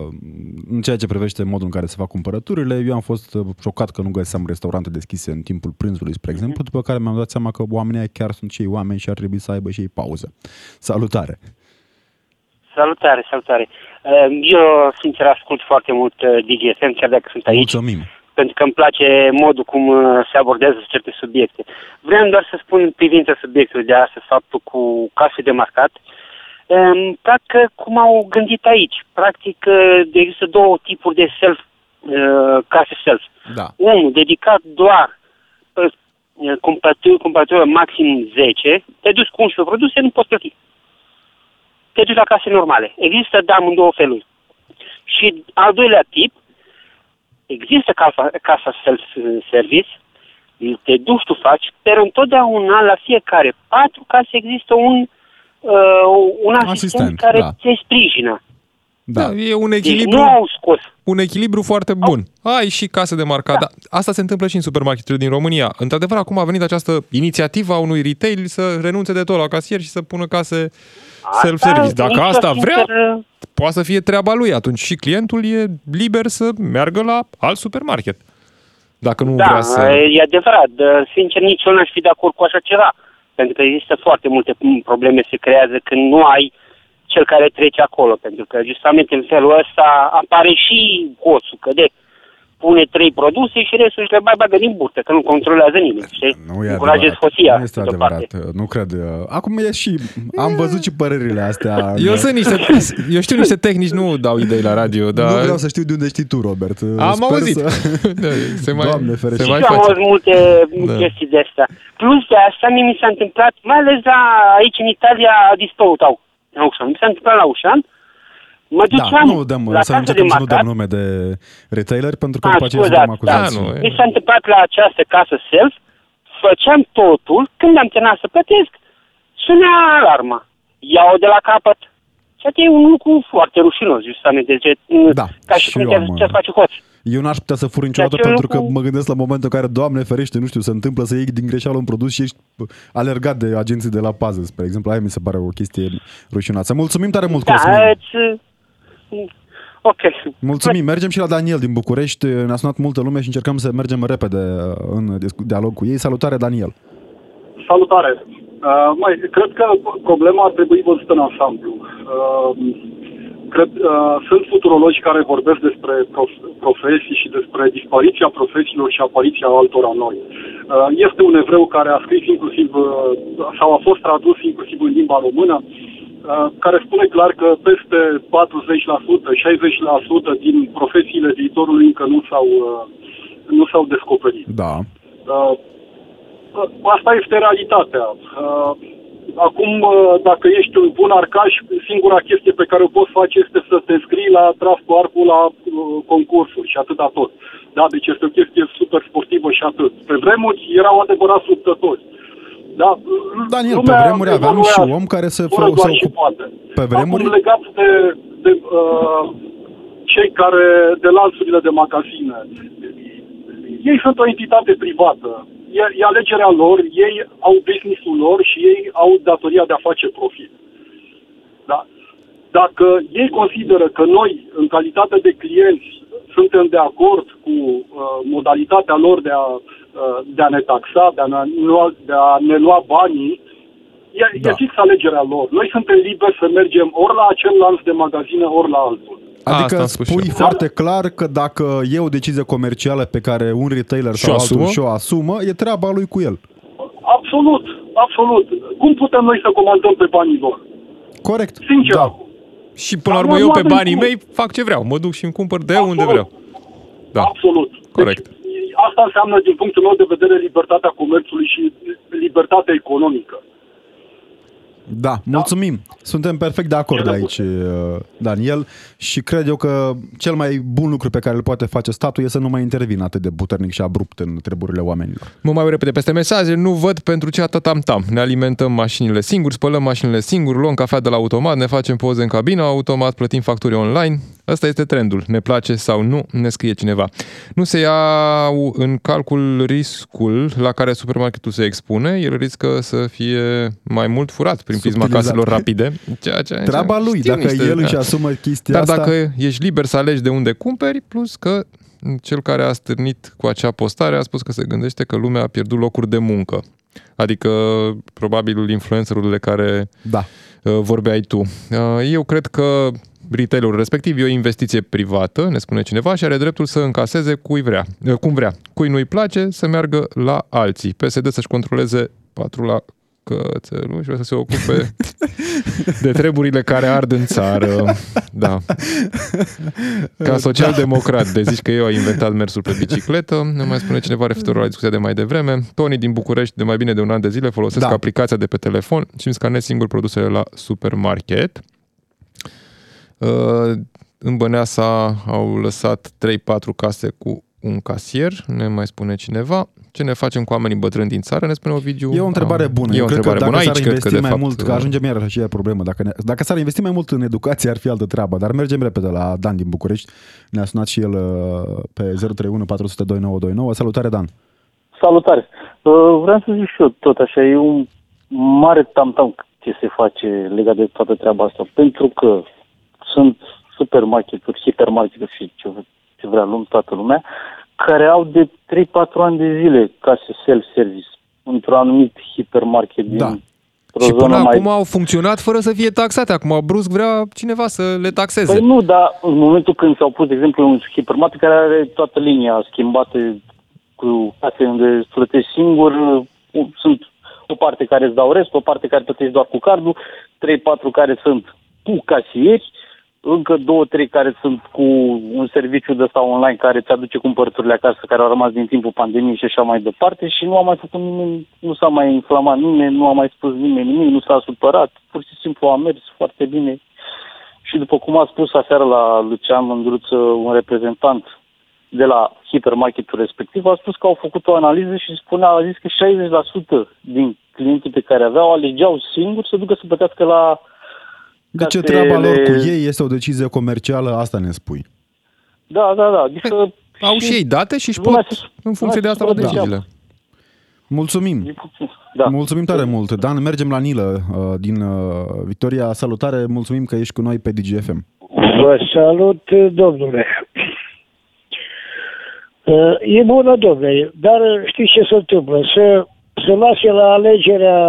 în ceea ce privește modul în care se fac cumpărăturile. Eu am fost uh, șocat că nu găseam restaurante deschise în timpul prânzului, spre exemplu, după care mi-am dat seama că oamenii ăia chiar sunt cei oameni și ar trebui să aibă și ei pauză. Salutare! Salutare, salutare. Uh, Eu, sincer, ascult foarte mult uh, DGFM, chiar dacă sunt aici, Mulțumim! pentru că îmi place modul cum uh, se abordează certe subiecte. Vreau doar să spun în privința subiectului de astăzi, faptul cu case de marcat, um, practic cum au gândit aici. Practic uh, există două tipuri de self, uh, case self. Da. Unul dedicat doar uh, cumpărături, cumpărături maxim 10, te duci cu 11 produse, nu poți plăti te duci la case normale. Există, da, în două feluri. Și al doilea tip, există casa, casa self-service, te duci, tu faci, dar întotdeauna la fiecare patru case există un, uh, un asistent, Asistent, care da. te sprijină. Da. Da, e un Deci echilibru, nu au scos. un echilibru foarte bun. Ai și case de marcat, da. dar asta se întâmplă și în supermarketurile din România. Într-adevăr, acum a venit această inițiativă a unui retail să renunțe de tot la casier și să pună case self-service. Dacă nici eu, asta vrea, sincer, poate să fie treaba lui. Atunci și clientul e liber să meargă la alt supermarket. Dacă nu Da, vrea să... e adevărat. Dar, Sincer, nici eu n-aș fi de acord cu așa ceva. Pentru că există foarte multe m, probleme se creează când nu ai cel care trece acolo. Pentru că justamente în felul ăsta apare și coțul, că de pune trei produse și restul își le bai bagă din burtă, că nu controlează nimeni. Știi? Nu e Încurajez adevărat. hoția. Nu este de o adevărat. parte. Nu cred. Acum e și... Am văzut și părerile astea. Eu sunt niște... Eu știu niște tehnici, nu dau idei la radio, dar... Nu vreau să știu de unde știi tu, Robert. Am Sper auzit. Să... Da, se mai, Doamne ferește. se Și mai eu am face. auzit multe Da. chestii de astea. Plus de asta, mie mi s-a întâmplat, mai ales la, aici în Italia, dispăut au. La Ușan. Mi s-a întâmplat la Ușan. Mă Da, duceam nu dăm, la să casă de începem să nu dăm marcat. nume de retailer, pentru că Ah, după aceea scuzați, suntem acuzați. da, nu, e- Mi s-a întâmplat la această casă self, făceam totul, când am terminat să plătesc, sunea alarma. Iau de la capăt. Și atât e un lucru foarte rușinos, justamente, de, Da, ca și și cum eu te am, ce face hoț. Eu n-aș putea să fur niciodată Ceea ce pentru că lucru- mă gândesc la momentul în care, Doamne ferește, nu știu, se întâmplă să iei din greșeală un produs și ești alergat de agenții de la pază, spre exemplu. Aia mi se pare o chestie rușinoasă. Mulțumim tare mult, Cosmin. Da, îți... Ok. Mulțumim. Mergem și la Daniel din București. Ne-a sunat multă lume și încercăm să mergem repede uh, în discu- dialog cu ei. Salutare, Daniel. Salutare! Uh, mai, cred că problema ar trebui văzută în ansamblu. Uh, cred, uh, sunt futurologi care vorbesc despre prof- profesii și despre dispariția profesiilor și apariția altora noi. Uh, este un evreu care a scris inclusiv, uh, sau a fost tradus inclusiv în limba română, uh, care spune clar că peste 40%, 60% din profesiile viitorului încă nu s-au, uh, nu s-au descoperit. Da. Uh, Asta este realitatea. Uh, Acum, uh, dacă ești un bun arcaș, singura chestie pe care o poți face este să te înscrii la tras cu arcul la uh, concursuri și atâta tot. Da, deci este o chestie super sportivă și atât. Pe vremuri erau adevărați luptători. Da, Daniel, lumea pe vremuri aveam și evoluează, om care se, fără fă, doar se și ocup... poate. Pe vremuri? Acum, legat de, de uh, cei care, de lanțurile de magazine, ei sunt o entitate privată. E, e alegerea lor, ei au business-ul lor și ei au datoria de a face profit. Da? Dacă ei consideră că noi, în calitate de clienți, suntem de acord cu uh, modalitatea lor de a, uh, de a ne taxa, de a ne, lua, de a ne lua banii, e, da. e fix alegerea lor. Noi suntem liberi să mergem ori la acel lanț de magazine, ori la altul. Adică Asta am spus și spui eu. foarte clar că dacă e o decizie comercială pe care un retailer Și-o sau altul asumă? și-o asumă, e treaba lui cu el. Absolut, absolut. Cum putem noi să comandăm pe banii lor? Corect. Sincer. Da. Și până la Dar urmă nu eu pe avem banii cum. mei fac ce vreau. Mă duc și îmi cumpăr de Absolut. unde vreau. Da. Absolut. Corect. Deci, asta înseamnă, din punctul meu de vedere, libertatea comerțului și libertatea economică. Da, mulțumim. Suntem perfect de acord Cele aici, uh, Daniel, și cred eu că cel mai bun lucru pe care îl poate face statul e să nu mai intervină atât de puternic și abrupt în treburile oamenilor. Mă mai repede peste mesaje, nu văd pentru ce atât tam-tam. Ne alimentăm mașinile singuri, spălăm mașinile singuri, luăm cafea de la automat, ne facem poze în cabină, automat plătim facturi online. Ăsta este trendul. Ne place sau nu, ne scrie cineva. Nu se ia în calcul riscul la care supermarketul se expune, el riscă să fie mai mult furat prin prisma Subtilizat. caselor rapide. Ceea ce, Treaba lui, știm dacă niște- el își da. asumă chestia Dar asta... dacă ești liber să alegi de unde cumperi, plus că cel care a stârnit cu acea postare a spus că se gândește că lumea a pierdut locuri de muncă. Adică, probabil, influencerul de care Da. uh, vorbeai tu. Uh, eu cred că retailerul respectiv e o investiție privată, ne spune cineva, și are dreptul să încaseze cui vrea, uh, cum vrea. Cui nu-i place să meargă la alții. PSD să-și controleze patrula cățelul și vrea să se ocupe de treburile care ard în țară. Da. Ca social-democrat, de zici că eu ai inventat mersul pe bicicletă, ne mai spune cineva referitor la discuția de mai devreme. Tony din București, de mai bine de un an de zile, folosesc Da. aplicația de pe telefon și îmi scanez singur produsele la supermarket. Uh, În Băneasa au lăsat 3-4 case cu un casier, ne mai spune cineva. Ce ne facem cu oamenii bătrâni din țară, ne spune Ovidiu. E o întrebare Ah, bună. E Eu o cred că întrebare dacă bună. s-ar Aici cred că, investi de mai fapt, mult, că ajungem iarăși și e problemă. Dacă, ne, dacă s-ar investi mai mult în educație, ar fi altă treabă. Dar mergem repede la Dan din București. Ne-a sunat și el uh, pe 031 400 2929. Salutare, Dan! Salutare! Uh, Vreau să zic și eu tot așa, e un mare tam-tam ce se face legat de toată treaba asta, pentru că sunt supermarketuri, hipermarketuri și ce, ce vrea lume, toată lumea, care au de 3-4 ani de zile case self-service într-un anumit hipermarket Da. din Și o până zonă mai... acum au funcționat fără să fie taxate. Acum brusc vrea cineva să le taxeze. Păi nu, dar în momentul când s-au pus, de exemplu, un hipermarket care are toată linia schimbată cu case unde îți plătești singur, uh, sunt o parte care îți dau rest, o parte care plătești doar cu cardul, 3-4 care sunt cu casieri, încă două, trei care sunt cu un serviciu de sau online care îți aduce cumpărăturile acasă, care au rămas din timpul pandemiei și așa mai departe și nu a mai făcut nimeni, nu s-a mai inflamat nimeni, nu a mai spus nimeni nimic, nu s-a supărat, pur și simplu a mers foarte bine. Și după cum a spus aseară la Lucian Mândruță, un reprezentant de la hipermarketul respectiv, a spus că au făcut o analiză și spunea, a zis că 60% din clienții pe care aveau alegeau singuri să ducă să plătească la Deci e casele- treaba lor cu ei, este o decizie comercială, asta ne spui. Da, da, da. Adică Au și ei date și își lumea pot, se- în funcție de lumea asta, se lua supără deciziile. Mulțumim! Da. Mulțumim tare mult! Dan, mergem la Nilă uh, din uh, Victoria. Salutare, mulțumim că ești cu noi pe DGFM. Vă salut, domnule. Uh, E bună, domnule, dar știți ce se întâmplă? Să, să lase la alegerea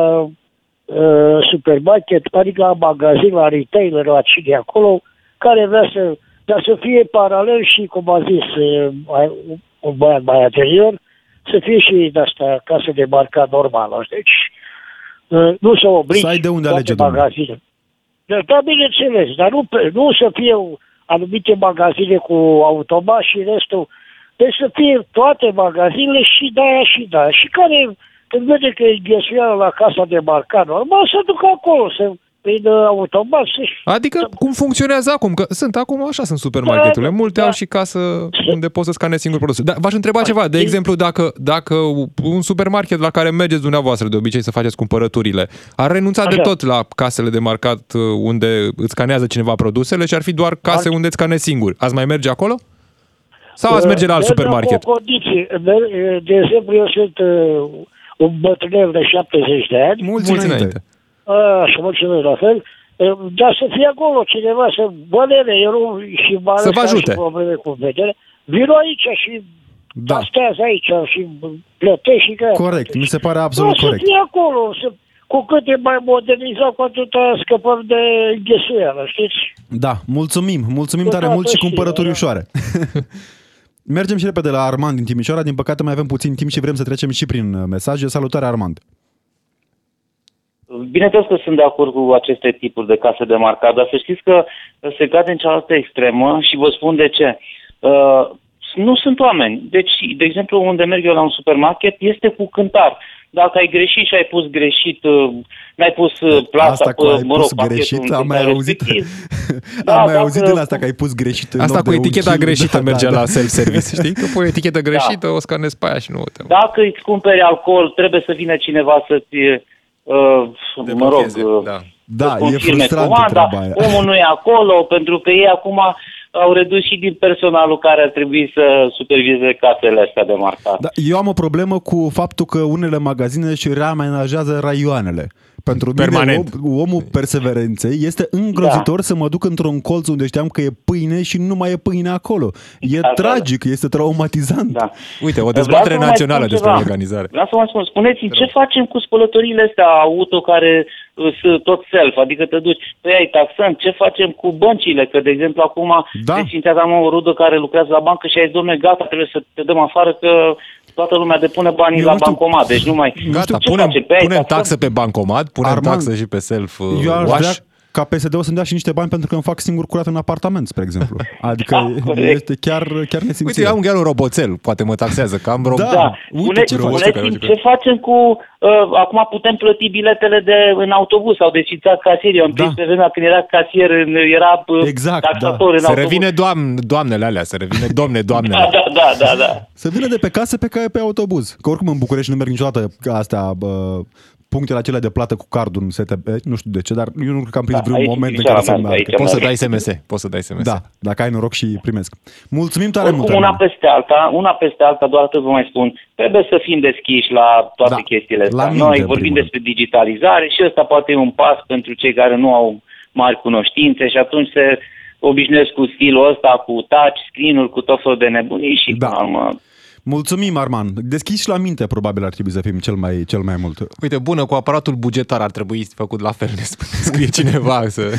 uh, supermarket, adică la magazin, la retailer, la cine acolo, care vrea să... Dar să fie paralel și, cum a zis uh, mai- un băiat mai anterior, să fie și de asta casă de marcat normală. Deci, uh, nu să obligi Să ai de unde toate alege, domnule. magazine. Da, da, bineînțeles, dar nu, pe- nu să fie anumite magazine cu automat și restul. Deci să fie toate magazinele și de aia și de aia. Și care, când vede că e ghesuială la casa de marcat normal, să ducă acolo, să prin uh, automat, să Adică cum funcționează acum? Că sunt acum, așa sunt supermarketurile. Da, Multe da. au și casă unde poți să scanezi singur produsul. Dar v-aș întreba ceva. De exemplu, dacă, dacă un supermarket la care mergeți dumneavoastră de obicei să faceți cumpărăturile, ar renunța de Așa. tot la casele de marcat uh, unde îți scanează cineva produsele și ar fi doar case unde îți scanezi singur. Ați mai merge acolo? Sau ați merge la alt Merg supermarket? Cu o condiție. Merg- De exemplu, eu sunt uh, un bătrânel de 70 de ani. Mulți, Mulți înainte. A, și mulțumesc la fel. Uh, Dar să fie acolo cineva să bălere, eu nu, și mai Să vă ales ajute. și probleme cu vedere. Vino aici și Da. stează aici și plătești și că... Corect, mi se pare Nu, absolut să corect. fie acolo, să, cu cât e mai modernizat, cu atât scăpăm de ghesuială, știți? Da, mulțumim, mulțumim Cu tare toată mult și știrea, cumpărături da. ușoare. Mergem și repede la Armand din Timișoara. Din păcate mai avem puțin timp și vrem să trecem și prin uh, mesaje. Salutare, Armand. Bineînțeles că sunt de acord cu aceste tipuri de case de marcat, dar să știți că se cade în cealaltă extremă și vă spun de ce. Uh, nu sunt oameni. Deci, de exemplu, unde merg eu la un supermarket, este cu cântar. Dacă ai greșit și ai pus greșit, uh, n-ai pus uh, plata, Asta cu pe, ai mă rog, pus pachetul greșit, în am mai cântar auzit. respectiv. Am Da, mai dacă- auzit din asta că ai pus greșit în Asta loc cu de un eticheta kil. greșită Da, merge da, la da. self-service, știi? Că pui o etichetă greșită, o scanezi pe aia și nu uite. Dacă îți cumperi alcool, trebuie să vină cineva să-ți, uh, mă rog, uh, da. Da, să e confirme frustrantă comanda. treaba aia. Omul nu e acolo, pentru că ei acum au redus și din personalul care ar trebui să supervizeze casele astea de marcat. Da, eu am o problemă cu faptul că unele magazine își reamenajează raioanele. Pentru Permanent. mine, om, omul perseverenței este îngrozitor da. să mă duc într-un colț unde știam că e pâine și nu mai e pâine acolo. E Da, da, da. tragic, este traumatizant. Da. Uite, o Vreau dezbatere să mai națională spun despre ceva. organizare. Vreau să vă spun, spuneți-mi ce facem cu spălătorile astea auto care uh, sunt tot self, adică te duci, păi ai taxăm, ce facem cu băncile, că de exemplu acum Da. da. simțea că am o rudă care lucrează la bancă și ai zis, domne, gata, trebuie să te dăm afară că toată lumea depune banii Eu la nu știu- bancomat, deci nu mai... Gata, ce punem, facem? Pe aia punem taxăm? taxă pe bancomat, punem Armand, taxă și pe self uh, Eu aș wash. vrea ca PSD-ul să-mi dea și niște bani pentru că îmi fac singur curat în apartament, spre exemplu. Adică Da, corect. este chiar, chiar nesimțire. Uite, eu am chiar un roboțel, poate mă taxează, că am rob... Da. Da, Uite Spune, ce faci. spuneți-mi ce facem cu... Uh, acum putem plăti biletele de în autobuz, au desfințat casieri. Eu am Da. prins pe vremea când era casier, în, era uh, Exact, taxator da. în Se autobuz. revine doamn, doamnele alea, se revine domne, Da, doamnele. da, da, da, da. Să vină de pe casă pe care pe autobuz. Că oricum în București nu merg niciodată ca astea, bă, punctele acelea de plată cu cardul în STB, nu știu de ce, dar eu nu cred că am prins Da, vreun aici moment în Timișoara care să merg, meargă. aici Poți să merg. dai SMS, poți să dai SMS. Da, dacă ai noroc și primesc. Mulțumim tare mult. Oricum, una Armand. peste alta, una peste alta, doar atât vă mai spun, trebuie să fim deschiși la toate Da, chestiile la astea. minte, Noi în vorbim primul despre digitalizare și ăsta poate e un pas pentru cei care nu au mari cunoștințe și atunci se obișnuiesc cu stilul ăsta, cu touch, screen-uri, cu tot felul de nebunii și Da. până la urmă, Mulțumim, Arman. Deschiși la minte, probabil ar trebui să fim cel mai, cel mai mult. Uite, bună, cu aparatul bugetar ar trebui făcut la fel, ne spune, scrie cineva, să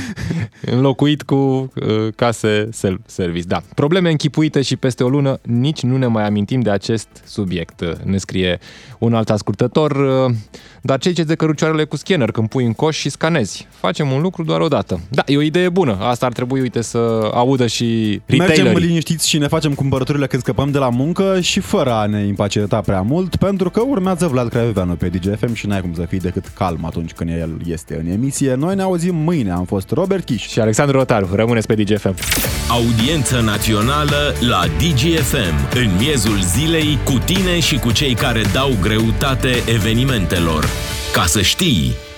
înlocuit cu uh, case self-service. Da, probleme închipuite și peste o lună, nici nu ne mai amintim de acest subiect, uh, ne scrie un alt ascultător. uh, Dar ce ziceți de cărucioarele cu scanner când pui în coș și scanezi? Facem un lucru doar o dată. Da, e o idee bună. Asta ar trebui, uite, să audă și Mergem retailerii. liniștiți și ne facem cumpărăturile când scăpăm de la muncă și fără a ne impacienta prea mult, pentru că urmează Vlad Craioveanu pe DGFM și n-ai cum să fii decât calm atunci când el este în emisie. Noi ne auzim mâine. Am fost Robert Kiș. Și Alexandru Rotaru, rămâneți pe DGFM. Audiență națională la DGFM, în miezul zilei, cu tine și cu cei care dau greutate evenimentelor. Ca să știi!